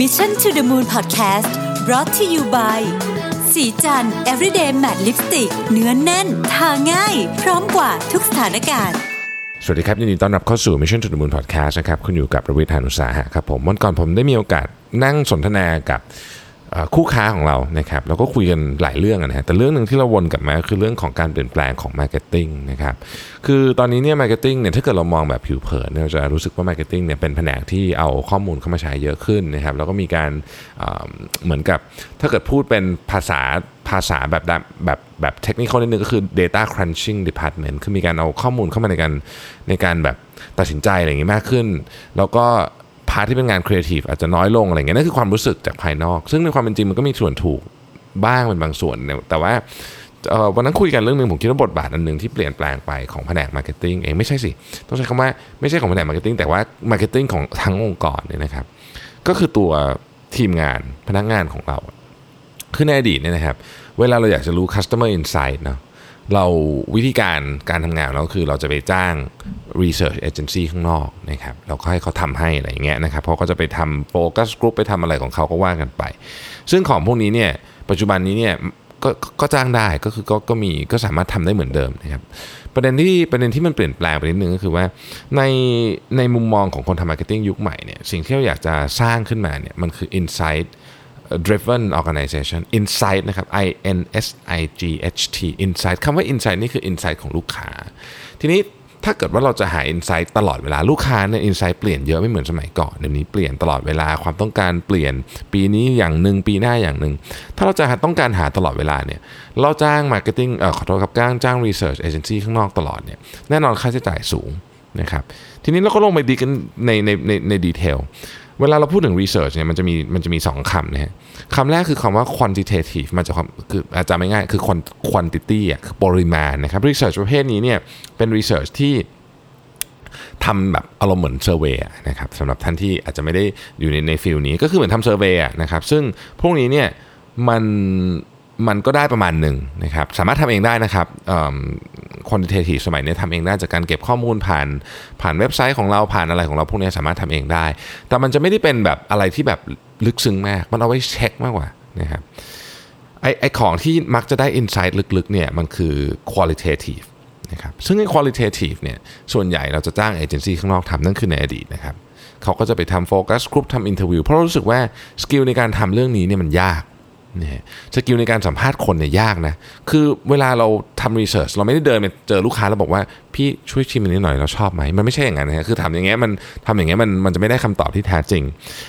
Mission to the Moon Podcast brought to you by ศรีจันทร์ everyday matte lipstick เนื้อแน่น ทาง่าย พร้อมกว่าทุกสถานการณ์สวัสดีครับยินดีต้อนรับเข้าสู่ Mission to the Moon Podcast นะครับคุณอยู่กับรวิศ หาญอุตสาหะครับผมวันก่อนผมได้มีโอกาสนั่งสนทนากับ คู่ค้าของเรานะครับแล้วก็คุยกันหลายเรื่องนะฮะแต่เรื่องหนึ่งที่เราวนกลับมาคือเรื่องของการเปลี่ยนแปลงของ marketing นะครับคือตอนนี้เนี่ย marketing เนี่ยถ้าเกิดเรามองแบบผิวเผินเราจะรู้สึกว่า marketing เนี่ยเป็นแผนกที่เอาข้อมูลเข้ามาใช้เยอะขึ้นนะครับแล้วก็มีการเหมือนกับถ้าเกิดพูดเป็นภาษาภาษาแบบแบบแบบแบบเทคนิคนิดนึงก็คือ data crunching department คือมีการเอาข้อมูลเข้ามาในการในการแบบตัดสินใจอะไรอย่างงี้มากขึ้น แล้วก็ part ที่เป็นงานครีเอทีฟอาจจะน้อยลงอะไรเงี้ยนั่นคือความรู้สึกจากภายนอก ซึ่งในความเป็นจริงมันก็มีส่วนถูกบ้างเป็นบางส่วนเนี่ยแต่ว่าวันนั้นคุยกันเรื่องหนึ่งผมคิดว่าบทบาทอันหนึ่งที่เปลี่ยนแปลงไปของแผนก marketing เองไม่ใช่สิ ต้องใช้คำว่าไม่ใช่ของแผนก marketing แต่ว่าmarketing ของทั้งองค์กรเนี่ยนะครับ ก็คือตัวทีมงานพนักงานของเรา คือในอดีตเนี่ยนะครับ เวลาเราอยากจะรู้ customer insight เนาะ เราวิธีการการทำงานเราคือเราจะไปจ้าง research agency ข้างนอกนะครับเราก็ให้เขาทำให้อะไรอย่างเงี้ยนะครับเขาก็จะไปทำ focus group ไปทำอะไรของเขาก็ว่ากันไป ซึ่งของพวกนี้เนี่ยปัจจุบันนี้เนี่ยก็ก็จ้างได้ก็คือก็ก็มีก็สามารถทำได้เหมือนเดิมนะครับประเด็นที่ประเด็นที่มันเปลี่ยนแปลงไปนิดนึงก็คือว่าในในมุมมองของคนทำ marketing ยุคใหม่เนี่ยสิ่งที่เราอยากจะสร้างขึ้นมาเนี่ยมันคือ insight driven organization insight นะครับ I N S I G H T insight คำว่า insight นี่คือ insight ของลูกค้า ทีนี้ถ้าเกิดว่าเราจะหา insight ตลอดเวลาลูกค้าเนี่ย insight เปลี่ยนเยอะไม่เหมือนสมัยก่อนเดี๋ยวนี้เปลี่ยนตลอดเวลาความต้องการเปลี่ยนปีนี้อย่างหนึ่งปีหน้าอย่างหนึ่งถ้าเราจะต้องการหาตลอดเวลาเนี่ยเราจ้าง marketing เอ่อขอโทษครับจ้างจ้าง research agency ข้างนอกตลอดเนี่ยแน่นอนค่าใช้จ่ายสูงนะครับทีนี้เราก็ลงไปดีกันในในในใน detail เวลาเราพูดถึง research เนี่ยมันจะมีมันจะมี2คำนะฮะคำแรกคือคำว่า quantitative มาจากคืออาจจะไม่ง่ายคือ quantity อะคือปริมาณนะครับ research ประเภทนี้เนี่ยเป็น research ที่ทำแบบอารมณ์เหมือน survey นะครับสำหรับท่านที่อาจจะไม่ได้อยู่ในใน field นี้ก็คือเหมือนทำ surveyนะครับซึ่งพวกนี้เนี่ยมันมันก็ได้ประมาณหนึ่งนะครับสามารถทำเองได้นะครับ คุณ t i t a t i v e สมัยนี้ทำเองได้จากการเก็บข้อมูลผ่านผ่านเว็บไซต์ของเราผ่านอะไรของเราพวกนี้สามารถทำเองได้ แต่มันจะไม่ได้เป็นแบบอะไรที่แบบลึกซึ้งมาก มันเอาไว้เช็คมากกว่านะครับไอไอของที่มักจะได้ insight ลึกๆเนี่ยมันคือ qualitative นะครับซึ่งไอ้ qualitative เนี่ยส่วนใหญ่เราจะจ้างเอเจนซี่ข้างนอกทำนั่นคือในอดีตนะครับเขาก็จะไปทำ focus group ทำ interview เพราะรู้สึกว่า skill ในการทำเรื่องนี้เนี่ยมันยาก เนี่ย skill ในการสัมภาษณ์คนเนี่ยยากนะ คือเวลาเราทำ research เราไม่ได้เดินไปเจอลูกค้าแล้วบอกว่า พี่ช่วยชิมอันนี้หน่อยเราชอบไหม มันไม่ใช่อย่างนั้นนะคือทำอย่างเงี้ยมันทำอย่างเงี้ยมันมันจะไม่ได้คำตอบที่แท้จริง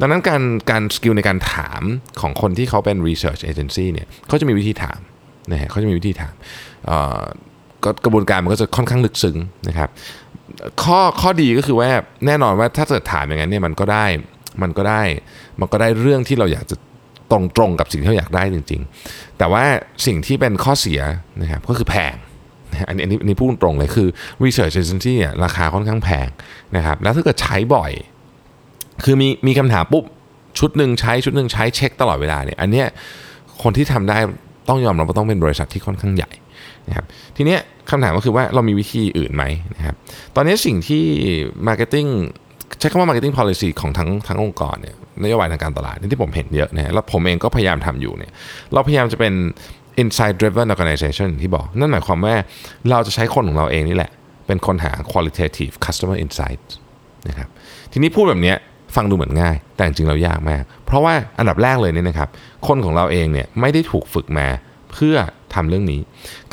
ดังนั้นการการ skill ในการถามของคนที่เขาเป็น research agency เนี่ยเขาจะมีวิธีถามนะฮะเขาจะมีวิธีถามก็กระบวนการมันก็จะค่อนข้างลึกซึ้งนะครับข้อข้อดีก็คือว่าแน่นอนว่าถ้าเกิดถามอย่างนั้นเนี่ยมันก็ได้มันก็ได้มันก็ได้เรื่องที่เราอยากจะ ตรงตรงกับสิ่งที่เราอยากได้จริง ๆ แต่ว่าสิ่งที่เป็นข้อเสียนะครับก็คือแพงอันนี้อันนี้นนพูดตรงเลยคือ research agency เนี่ยราคาค่อนข้างแพงนะครับแล้วถ้าเกิดใช้บ่อย คือมีมีคำถามปุ๊บชุดหนึ่งใช้ชุดหนึ่งใช้เช็คตลอดเวลาเนี่ยอันเนี้ยคนที่ทำได้ต้องยอมรับว่าต้องเป็นบริษัทที่ค่อนข้างใหญ่นะครับทีเนี้ยคำถามก็คือว่าเรามีวิธีอื่นไหมนะครับตอนนี้สิ่งที่ Marketing ใช้คำว่า Marketing Policy ของทั้งทั้งองค์กรเนี่ย นโยบายทางการตลาดที่ผมเห็นเยอะนะแล้วผมเองก็พยายามทำอยู่เนี่ยเราพยายามจะเป็น insight driven organization ที่บอก นั่นหมายความว่าเราจะใช้คนของเราเองนี่แหละ เป็นคนหา qualitative customer insight นะครับทีนี้พูดแบบนี้ฟังดูเหมือนง่าย แต่จริงเรายากมาก เพราะว่าอันดับแรกเลยเนี่ยนะครับ คนของเราเองเนี่ยไม่ได้ถูกฝึกมาเพื่อทำเรื่องนี้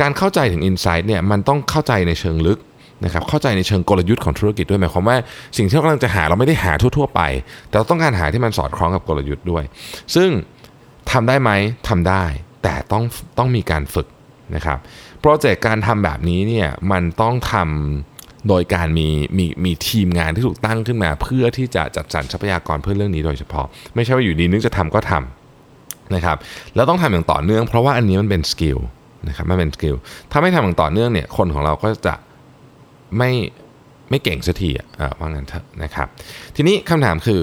การเข้าใจถึง insight เนี่ยมันต้องเข้าใจในเชิงลึก นะครับเข้าใจในเชิงกลยุทธ์ของธุรกิจด้วยหมายความว่าสิ่งที่เรากำลังจะหาเราไม่ได้หาทั่ว ๆ ไป แต่เราต้องการหาที่มันสอดคล้องกับกลยุทธ์ด้วย ซึ่งทำได้ไหมทำได้ แต่ต้องต้องมีการฝึกนะครับโปรเจกต์การทำแบบนี้เนี่ยมันต้องทำโดยการมีมีมีทีมงานที่ถูกตั้งขึ้นมา เพื่อที่จะจัดสรรทรัพยากรเพื่อเรื่องนี้โดยเฉพาะ ไม่ใช่ว่าอยู่ดีนึกจะทำก็ทำนะครับแล้วต้องทำอย่างต่อเนื่องเพราะว่าอันนี้มันเป็น skill นะครับมันเป็น skill ถ้าไม่ทำอย่างต่อเนื่องเนี่ยคนของเราก็จะ ไม่ไม่เก่งสักทีอะว่างั้นเถอะนะครับ ทีนี้คำถามคือ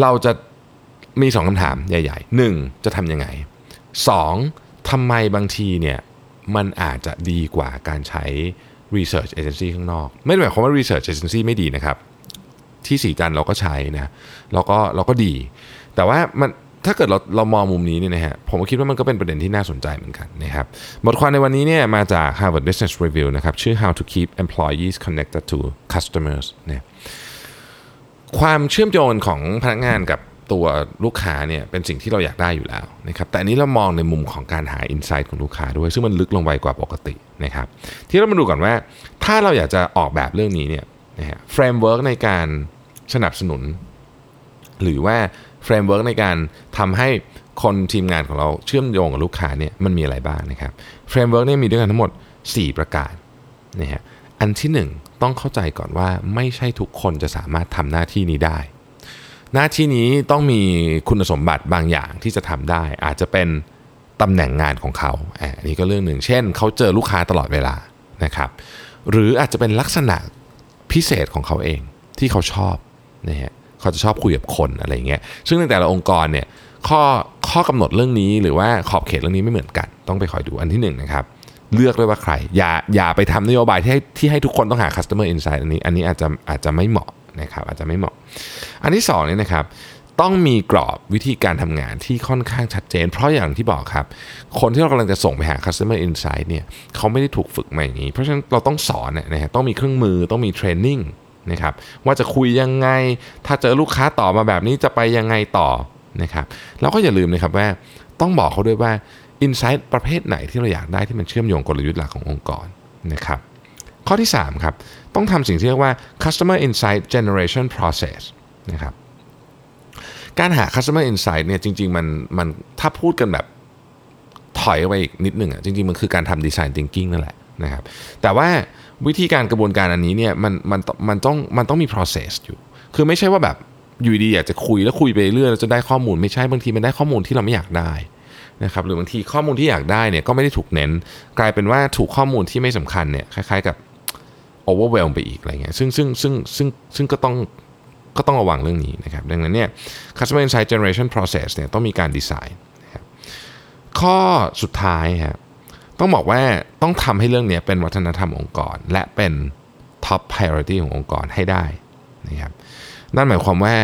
เราจะมีสองคำถามใหญ่ๆหนึ่งจะทำยังไงสองทำไมบางทีเนี่ยมันอาจจะดีกว่าการใช้ research agency ข้างนอก ไม่ได้หมายความว่า research agency ไม่ดีนะครับ ที่สีจันเราก็ใช้นะเราก็เราก็ดี แต่ว่ามัน ถ้าเกิดเราเรามองมุมนี้เนี่ยนะฮะผมก็คิดว่ามันก็เป็นประเด็นที่น่าสนใจเหมือนกันนะครับบทความในวันนี้เนี่ยมาจาก Harvard Business Review นะครับชื่อ How to Keep Employees Connected to Customers เนี่ยความเชื่อมโยงของพนักงานกับตัวลูกค้าเนี่ยเป็นสิ่งที่เราอยากได้อยู่แล้วนะครับแต่อันนี้เรามองในมุมของการหาอินไซต์ของลูกค้าด้วย ซึ่งมันลึกลงไปกว่าปกตินะครับทีนี้เรามาดูก่อนว่า ถ้าเราอยากจะออกแบบเรื่องนี้เนี่ยนะฮะ framework ในการสนับสนุน หรือว่า framework ในการทำให้คนทีมงานของเราเชื่อมโยงกับลูกค้าเนี่ยมันมีอะไรบ้างนะครับ framework เนี่ยมีด้วยกันทั้งหมด 4 ประการนะฮะอันที่ 1 ต้องเข้าใจก่อนว่าไม่ใช่ทุกคนจะสามารถทำหน้าที่นี้ได้ หน้าที่นี้ต้องมีคุณสมบัติบางอย่างที่จะทำได้ อาจจะเป็นตำแหน่งงานของเขาอันนี้ก็เรื่องหนึ่ง เช่น เขาเจอลูกค้าตลอดเวลานะครับหรืออาจจะเป็นลักษณะพิเศษของเขาเองที่เขาชอบนะฮะ เขาจะชอบคุยกับคนอะไรเงี้ยซึ่งในแต่ละองค์กรเนี่ยข้อข้อกำหนดเรื่องนี้หรือว่าขอบเขตเรื่องนี้ไม่เหมือนกัน ต้องไปคอยดูอันที่หนึ่งนะครับเลือกด้วยว่าใคร อย่าอย่าไปทำนโยบายที่ให้ที่ให้ทุกคนต้องหา customer insight อันนี้อันนี้อาจจะอาจจะไม่เหมาะนะครับอาจจะไม่เหมาะ อันที่สองเนี่ยนะครับต้องมีกรอบวิธีการทำงานที่ค่อนข้างชัดเจน เพราะอย่างที่บอกครับ คนที่เรากำลังจะส่งไปหา customer insight เนี่ยเขาไม่ได้ถูกฝึกมาอย่างนี้ เพราะฉะนั้นเราต้องสอนนะฮะต้องมีเครื่องมือต้องมีเทรนนิ่ง นะครับว่าจะคุยยังไง ถ้าเจอลูกค้าต่อมาแบบนี้จะไปยังไงต่อนะครับแล้วก็อย่าลืมนะครับว่าต้องบอกเขาด้วยว่า insight ประเภทไหนที่เราอยากได้ที่มันเชื่อมโยงกลยุทธ์หลักขององค์กรนะครับข้อที่ 3 ครับ ต้องทำสิ่งที่เรียกว่า customer insight generation process นะครับการหา customer insight เนี่ยจริงๆมันมันถ้าพูดกันแบบถอยไปอีกนิดหนึ่งอะจริงๆ มันคือการทำ design thinking นั่นแหละนะครับแต่ว่า วิธีการกระบวนการอันนี้เนี่ยมันมันมันต้องมันต้องมี process อยู่ คือไม่ใช่ว่าแบบอยู่ดีอยากจะคุยแล้วคุยไปเรื่อยแล้วจะได้ข้อมูลไม่ใช่บางทีมันได้ข้อมูลที่เราไม่อยากได้นะครับหรือบางทีข้อมูลที่อยากได้เนี่ยก็ไม่ได้ถูกเน้น กลายเป็นว่าถูกข้อมูลที่ไม่สำคัญเนี่ยคล้ายๆกับ overwhelm ไปอีกอะไรเงี้ยซึ่งซึ่งซึ่งซึ่งซึ่งก็ต้องก็ต้องระวังเรื่องนี้นะครับ ดังนั้นเนี่ย customer insight generation process เนี่ยต้องมีการดีไซน์นะครับข้อสุดท้ายครับ ต้องบอกว่าต้องทำให้เรื่องนี้เป็นวัฒนธรรมองค์กร และเป็น top priority ขององค์กรให้ได้นะครับนั่นหมายความว่า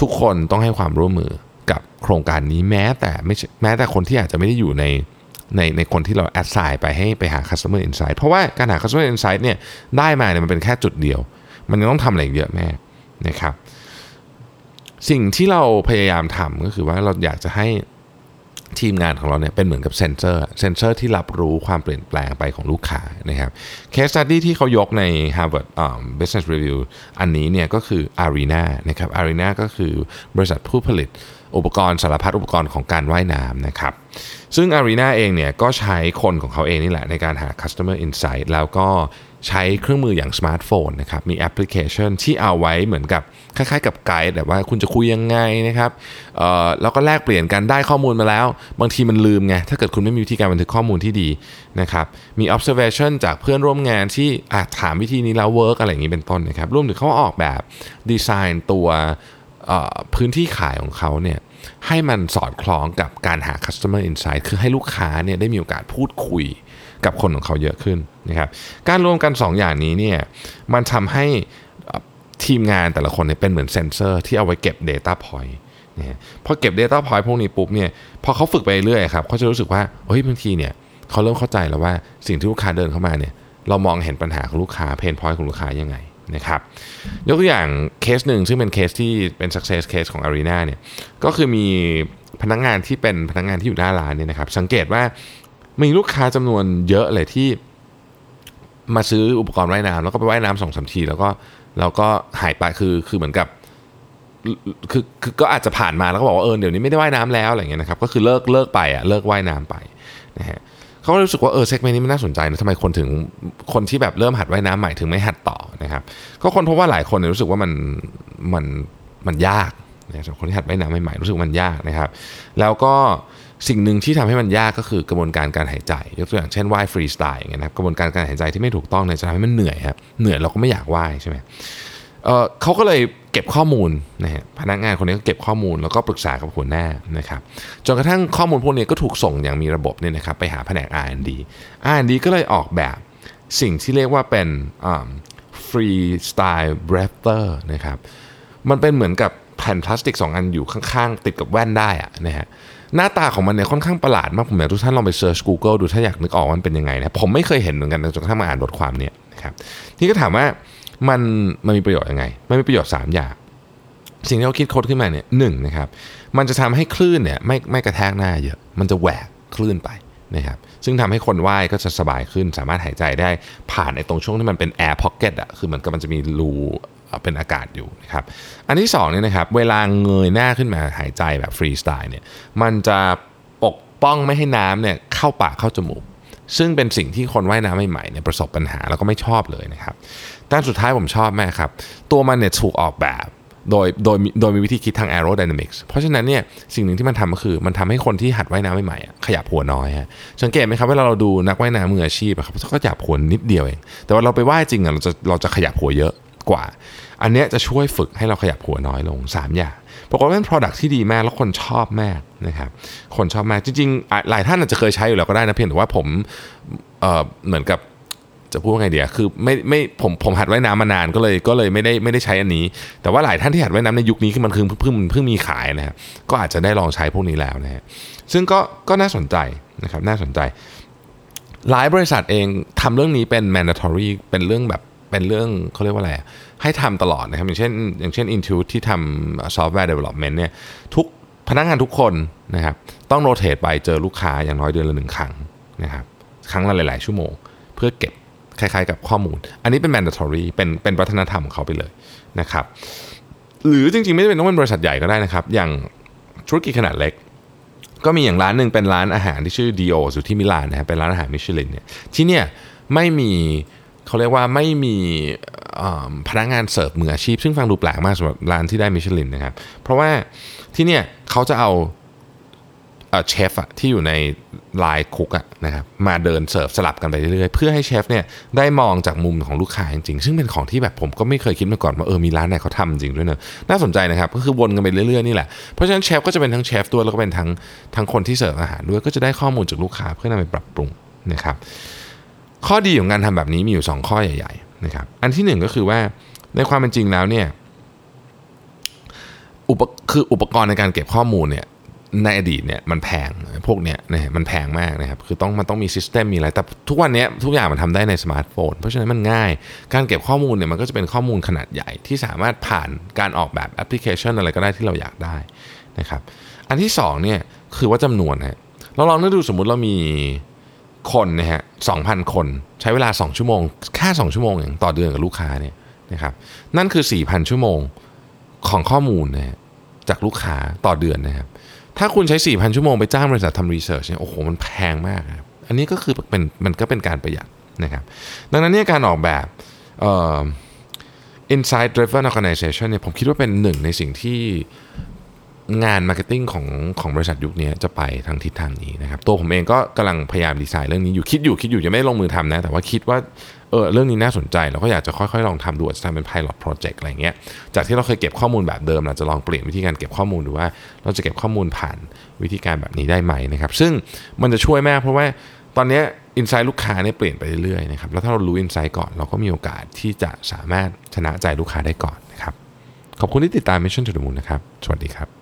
ทุกคนต้องให้ความร่วมมือกับโครงการนี้แม้แต่ไม่แม้แต่คนที่อาจจะไม่ได้อยู่ในในในคนที่เราแอดไซน์ไปให้ไปหา customer insight เพราะว่าการหา customer insight เนี่ยได้มาเนี่ยมันเป็นแค่จุดเดียว มันยังต้องทำอะไรเยอะแยะนะครับ สิ่งที่เราพยายามทำก็คือว่าเราอยากจะให้ ทีมงานของเราเนี่ยเป็นเหมือนกับเซนเซอร์เซนเซอร์ที่รับรู้ความเปลี่ยนแปลงไปของลูกค้านะครับ case study ที่เขายกใน Harvard um, Business Review อันนี้เนี่ยก็คือ Arena นะครับ Arena ก็คือบริษัทผู้ผลิตอุปกรณ์สารพัดอุปกรณ์ของการว่ายน้ำนะครับ ซึ่ง Arena เองเนี่ยก็ใช้คนของเขาเองนี่แหละในการหา customer insight แล้วก็ ใช้เครื่องมืออย่างสมาร์ทโฟนนะครับมีแอปพลิเคชันที่เอาไว้เหมือนกับคล้ายๆ กับไกด์แต่ว่าคุณจะคุยยังไงนะครับแล้วก็แลกเปลี่ยนกันได้ข้อมูลมาแล้ว บางทีมันลืมไงถ้าเกิดคุณไม่มีวิธีการบันทึกข้อมูลที่ดีนะครับมี observation จากเพื่อนร่วมงานที่ถามวิธีนี้แล้ว work อะไรอย่างนี้เป็นต้นนะครับรวมถึงเขาออกแบบดีไซน์ตัวพื้นที่ขายของเขาเนี่ยให้มันสอดคล้องกับการหา customer insight คือให้ลูกค้าเนี่ยได้มีโอกาสพูดคุย กับคนของเขาเยอะขึ้นนะครับการรวมกัน 2 อย่างนี้เนี่ยมันทำให้ทีมงานแต่ละคนเนี่ยเป็นเหมือนเซนเซอร์ที่เอาไว้เก็บ Data Point นะพอเก็บ Data Point พวกนี้ปุ๊บเนี่ยพอเขาฝึกไปเรื่อยครับเขาจะรู้สึกว่าเฮ้ยบางทีเนี่ยเขาเริ่มเข้าใจแล้วว่าสิ่งที่ลูกค้าเดินเข้ามาเนี่ยเรามองเห็นปัญหาของลูกค้า pain point ของลูกค้ายังไงนะครับยกตัวอย่างเคสหนึ่งซึ่งเป็นเคสที่เป็น success case ของ Arena เนี่ยก็คือมีพนักงงานที่เป็นพนักงงานที่อยู่หน้าร้านเนี่ยนะครับสังเกตว่า มีลูกค้าจำนวนเยอะเลยที่มาซื้ออุปกรณ์ว่ายน้ำแล้วก็ไปว่ายน้ำสองสามที แล้วก็แล้วก็หายไปคือคือเหมือนกับคือคือก็อาจจะผ่านมาแล้วก็บอกว่าเออเดี๋ยวนี้ไม่ได้ว่ายน้ำแล้วอะไรเงี้ยนะครับก็คือเลิกเลิกไปอะเลิกว่ายน้ำไปนะฮะเขาก็รู้สึกว่าเออเซกเมนต์นี้มันน่าสนใจนะทำไมคนถึงคนที่แบบเริ่มหัดว่ายน้ำใหม่ถึงไม่หัดต่อนะครับก็คนพบว่าหลายคนรู้สึกว่ามันมันมันยากนะสำหรับคนที่หัดว่ายน้ำใหม่ๆรู้สึกมันยากนะครับ แล้วก็ สิ่งหนึ่งที่ทำให้มันยากก็คือกระบวนการการหายใจ ยกตัวอย่างเช่นว่ายฟรีสไตล์อย่างเงี้ยนะครับกระบวนการการหายใจที่ไม่ถูกต้องเนี่ยจะทำให้มันเหนื่อยครับเหนื่อยเราก็ไม่อยากว่ายใช่ไหมเเขาก็เลยเก็บข้อมูลนะฮะพนักงานคนนี้ก็เก็บข้อมูลแล้วก็ปรึกษากับหัวหน้านะครับจนกระทั่งข้อมูลพวกนี้ก็ถูกส่งอย่างมีระบบเนี่ยนะครับไปหาแผนก R&D R&D ก็เลยออกแบบสิ่งที่เรียกว่าเป็นฟรีสไตล์เบร t เตอร์นะครับมันเป็นเหมือนกับแผ่นพลาสติก 2 อันอยู่ข้างๆ ติดกับแว่นได้อะนะฮะ หน้าตาของมันเนี่ยค่อนข้างประหลาดมากผมอยากทุกท่านลองไปเซิร์ช Google ดูถ้าอยากนึกออกมันเป็นยังไงนะผมไม่เคยเห็นเหมือนกันจนกระทั่งมาอ่านบทความเนี่ยนะครับที่ก็ถามว่ามันมันมีประโยชน์ยังไง มันมีประโยชน์ 3 อย่าง สิ่งที่เขาคิดค้นขึ้นมาเนี่ยหนึ่งนะครับมันจะทำให้คลื่นเนี่ยไม่ไม่กระแทกหน้าเยอะ มันจะแหวกคลื่นไปนะครับซึ่งทำให้คนว่ายก็จะสบายขึ้น สามารถหายใจได้ผ่านในตรงช่วงที่มันเป็น air pocket อะคือมันก็มันจะมีรู เป็นอากาศอยู่นะครับอันที่2เนี่ยนะครับเวลาเงยหน้าขึ้นมาหายใจแบบฟรีสไตล์เนี่ยมันจะปกป้องไม่ให้น้ำเนี่ยเข้าปากเข้าจมูกซึ่งเป็นสิ่งที่คนว่ายน้ำใหม่ๆเนี่ยประสบปัญหาแล้วก็ไม่ชอบเลยนะครับด้านสุดท้ายผมชอบมากครับ ตัวมันเนี่ยถูกออกแบบโดยโดยโดยมีวิธีคิดทาง aerodynamics เพราะฉะนั้นเนี่ยสิ่งหนึ่งที่มันทำก็คือ มันทำให้คนที่หัดว่ายน้ำใหม่ๆขยับหัวน้อยฮะสังเกตไหมครับเวลาเราดูนักว่ายน้ำมืออาชีพครับเขาขยับหัวนิดเดียวเองแต่ว่าเราไปว่ายจริงอะเราจะเราจะขยับหัวเยอะ กว่า อันเนี้ยจะช่วยฝึกให้เราขยับหัวน้อยลง 3 อย่างปรากฏว่าเป็น product ที่ดีมากแล้วคนชอบมากนะครับคนชอบมากจริงๆ หลายท่านอาจจะเคยใช้อยู่แล้วก็ได้นะเพียงแต่ว่าผมเเหมือนกับจะพูดไงเดียคือไม่ไม่ผมผมหัดว่ายน้ำมานานก็เลยก็เลยไม่ได้ไม่ได้ใช้อันนี้ แต่ว่าหลายท่านที่หัดว่ายน้ำในยุคนี้คือมันคือเพิ่งเพิ่งมีขายนะครับก็อาจจะได้ลองใช้พวกนี้แล้วนะฮะซึ่งก็ก็น่าสนใจนะครับน่าสนใจ หลายบริษัทเองทำเรื่องนี้เป็น mandatory เป็นเรื่องแบบ เป็นเรื่องเขาเรียกว่าอะไรให้ทำตลอดนะครับ อย่างเช่นอย่างเช่น Intuit ที่ทำ software development เนี่ยทุกพนักงานทุกคนนะครับต้องโรเตทไปเจอลูกค้าอย่างน้อยเดือนละหนึ่งครั้งนะครับครั้งละหลาย ๆ ชั่วโมง เพื่อเก็บคล้าย ๆ กับข้อมูล อันนี้เป็น mandatory เป็นเป็นวัฒนธรรมของเขาไปเลยนะครับหรือจริง ๆ ไม่จำเป็นต้องเป็นบริษัทใหญ่ก็ได้นะครับ อย่างธุรกิจขนาดเล็ก ก็มีอย่างร้านหนึ่งเป็นร้านอาหารที่ชื่อดีโออยู่ที่มิลานนะครับเป็นร้านอาหารมิชลินเนี่ยที่เนี่ยไม่มี เขาเรียกว่าไม่มีพนักงานเสิร์ฟมืออาชีพ ซึ่งฟังดูแปลกมากสำหรับร้านที่ได้มิชลินนะครับ เพราะว่าที่เนี่ยเขาจะเอาเชฟอะที่อยู่ในลายคุกอะนะครับมาเดินเสิร์ฟสลับกันไปเรื่อยๆ เพื่อให้เชฟเนี่ยได้มองจากมุมของลูกค้าจริงๆ ซึ่งเป็นของที่แบบผมก็ไม่เคยคิดมาก่อนว่าเออมีร้านไหนเขาทำจริงด้วยเนอะน่าสนใจนะครับ ก็คือวนกันไปเรื่อยๆนี่แหละ เพราะฉะนั้นเชฟก็จะเป็นทั้งเชฟด้วยแล้วก็เป็นทั้งทั้งคนที่เสิร์ฟอาหารด้วยก็จะได้ข้อมูลจากลูกค้าเพื่อนำไปปรับปรุงนะครับ ข้อดีของการทำแบบนี้มีอยู่ 2 ข้อใหญ่ๆนะครับอันที่ 1 ก็คือว่าในความเป็นจริงแล้วเนี่ยอุปคืออุปกรณ์ในการเก็บข้อมูลเนี่ยในอดีตเนี่ยมันแพงพวกเนี้ยนะมันแพงมากนะครับคือต้องมันต้องมี system มีอะไรแต่ทุกวันนี้ทุกอย่างมันทำได้ในสมาร์ทโฟน เพราะฉะนั้นมันง่าย การเก็บข้อมูลเนี่ยมันก็จะเป็นข้อมูลขนาดใหญ่ที่สามารถผ่านการออกแบบแอปพลิเคชันอะไรก็ได้ที่เราอยากได้นะครับอันที่2เนี่ยคือว่าจำนวนนะเราลองนึกดูสมมุติเรามี คนนะฮะสองพันคนใช้เวลา 2 ชั่วโมง แค่ 2 ชั่วโมงอย่างต่อเดือนกับลูกค้าเนี่ยนะครับนั่นคือ 4,000 ชั่วโมงของข้อมูลนะจากลูกค้าต่อเดือนนะครับถ้าคุณใช้ 4,000 ชั่วโมงไปจ้างบริษัททำ research เนี่ยโอ้โหมันแพงมากครับอันนี้ก็คือเป็นมันก็เป็นการประหยัดนะครับดังนั้นเนี่ยการออกแบบเอ่อ insight driven organization เนี่ยผมคิดว่าเป็นหนึ่งในสิ่งที่ งาน marketing ของของบริษัทยุคนี้จะไปทางทิศทางนี้นะครับ ตัวผมเองก็กำลังพยายามดีไซน์เรื่องนี้อยู่คิดอยู่คิดอยู่ยังไม่ลงมือทำนะ แต่ว่าคิดว่าเออเรื่องนี้น่าสนใจเราก็อยากจะค่อยๆ ลองทำดูจะทำเป็น pilot project อะไรเงี้ยจากที่เราเคยเก็บข้อมูลแบบเดิมเราจะลองเปลี่ยนวิธีการเก็บข้อมูลดูว่า เราจะเก็บข้อมูลผ่านวิธีการแบบนี้ได้ไหมนะครับ ซึ่งมันจะช่วยมากเพราะว่าตอนนี้อินไซต์ลูกค้าเนี่ยเปลี่ยนไปเรื่อยๆนะครับแล้วถ้าเรารู้อินไซต์ก่อนเราก็มีโอกาสที่จะสามารถชนะใจลูกค้าได้ก่อนนะครับขอบคุณที่ติดตาม Mission to the Moon นะครับสวัสดีครับ